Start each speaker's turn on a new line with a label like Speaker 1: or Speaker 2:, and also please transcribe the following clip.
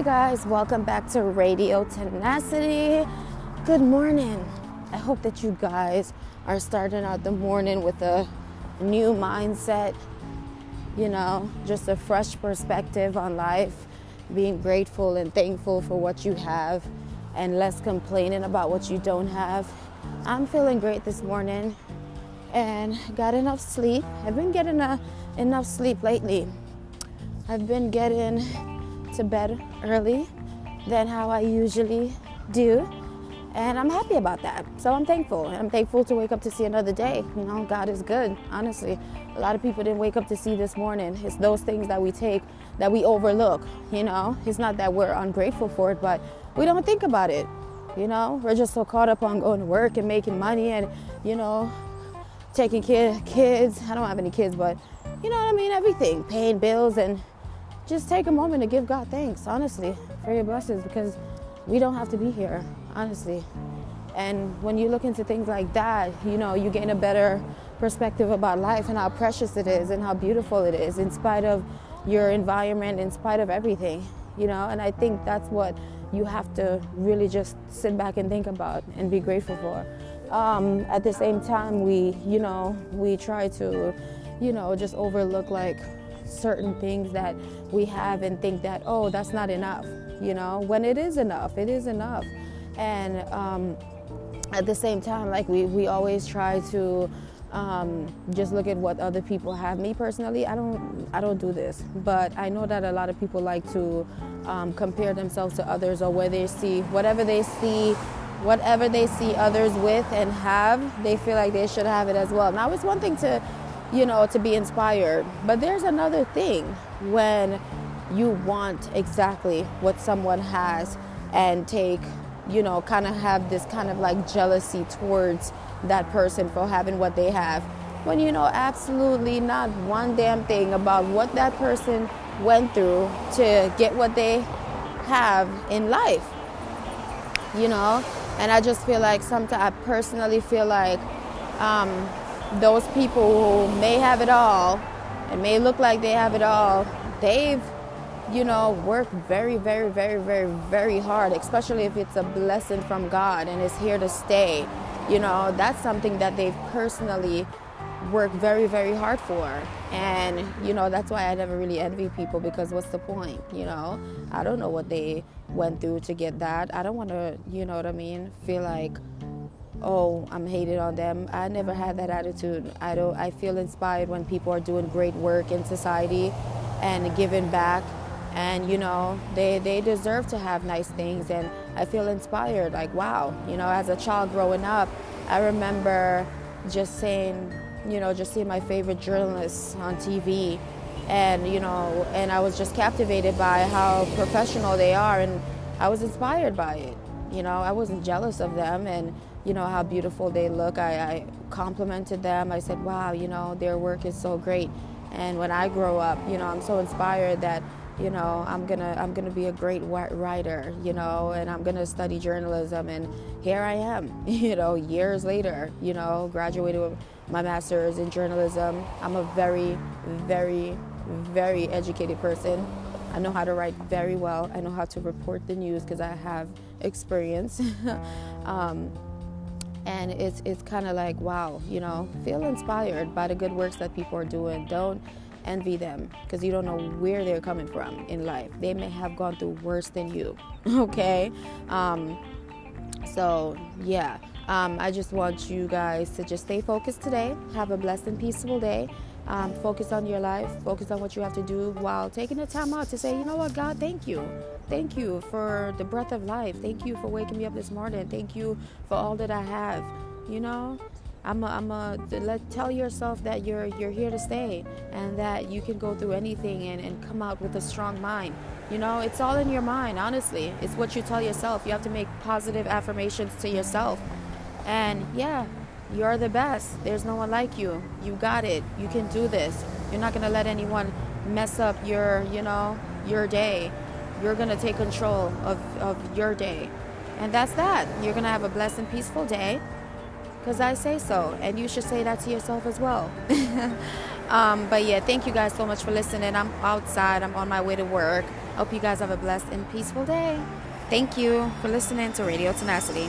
Speaker 1: Hey guys, welcome back to Radio Tenacity. Good morning. I hope that you guys are starting out the morning with a new mindset, you know, just a fresh perspective on life, being grateful and thankful for what you have, and less complaining about what you don't have. I'm feeling great this morning and got enough sleep. I've been getting a, enough sleep lately. I've been getting to bed early than how I usually do. And I'm happy about that. So I'm thankful. I'm thankful to wake up to see another day. You know, God is good, honestly. A lot of people didn't wake up to see this morning. It's those things that we take that we overlook, you know. It's not that we're ungrateful for it, but we don't think about it. You know, we're just so caught up on going to work and making money and, you know, taking care of kids. I don't have any kids, but you know what I mean? Everything, paying bills and just take a moment to give God thanks, honestly, for your blessings because we don't have to be here, honestly. And when you look into things like that, you know, you gain a better perspective about life and how precious it is and how beautiful it is in spite of your environment, in spite of everything, you know. And I think that's what you have to really just sit back and think about and be grateful for. Um, at the same time, we, you know, we try to, you know, just overlook like certain things that we have and think that, oh, that's not enough, you know, when it is enough, it is enough. And um, at the same time, like we, we always try to um, just look at what other people have. Me personally, I don't, I don't do this, but I know that a lot of people like to um, compare themselves to others or where they see whatever they see whatever they see others with and have, they feel like they should have it as well. Now, it's one thing to you know, to be inspired. But there's another thing when you want exactly what someone has and take, you know, kind of have this kind of like jealousy towards that person for having what they have. When you know absolutely not one damn thing about what that person went through to get what they have in life. You know? And I just feel like sometimes I personally feel like um, those people who may have it all and may look like they have it all, they've, you know, worked very, very, very, very, very hard, especially if it's a blessing from God and it's here to stay. You know, that's something that they've personally worked very, very hard for. And, you know, that's why I never really envy people because what's the point? You know, I don't know what they went through to get that. I don't want to, you know what I mean, feel like, oh, I'm hated on them. I never had that attitude. I don't I feel inspired when people are doing great work in society and giving back and you know, they they deserve to have nice things and I feel inspired like wow, you know, as a child growing up, I remember just saying, you know, just seeing my favorite journalists on TV and you know, and I was just captivated by how professional they are and I was inspired by it. You know, I wasn't jealous of them and you know how beautiful they look. I, I complimented them. I said, "Wow, you know their work is so great." And when I grow up, you know, I'm so inspired that you know I'm gonna I'm gonna be a great writer, you know, and I'm gonna study journalism. And here I am, you know, years later, you know, graduated with my master's in journalism. I'm a very, very, very educated person. I know how to write very well. I know how to report the news because I have experience. um, and it's it's kind of like wow you know feel inspired by the good works that people are doing. Don't envy them because you don't know where they're coming from in life. They may have gone through worse than you okay? Um, so yeah. Um, i just want you guys to just stay focused today. Have a blessed and peaceful day um, focus on your life, focus on what you have to do while taking the time out to say, you know what, God, thank you. Thank you for the breath of life. Thank you for waking me up this morning. Thank you for all that I have. You know, I'm a, I'm a let tell yourself that you're you're here to stay and that you can go through anything and, and come out with a strong mind. You know, it's all in your mind, honestly. It's what you tell yourself. You have to make positive affirmations to yourself. And yeah, you're the best. There's no one like you. You got it. You can do this. You're not going to let anyone mess up your, you know, your day. You're going to take control of, of your day. And that's that. You're going to have a blessed and peaceful day because I say so. And you should say that to yourself as well. um, but yeah, thank you guys so much for listening. I'm outside, I'm on my way to work. Hope you guys have a blessed and peaceful day. Thank you for listening to Radio Tenacity.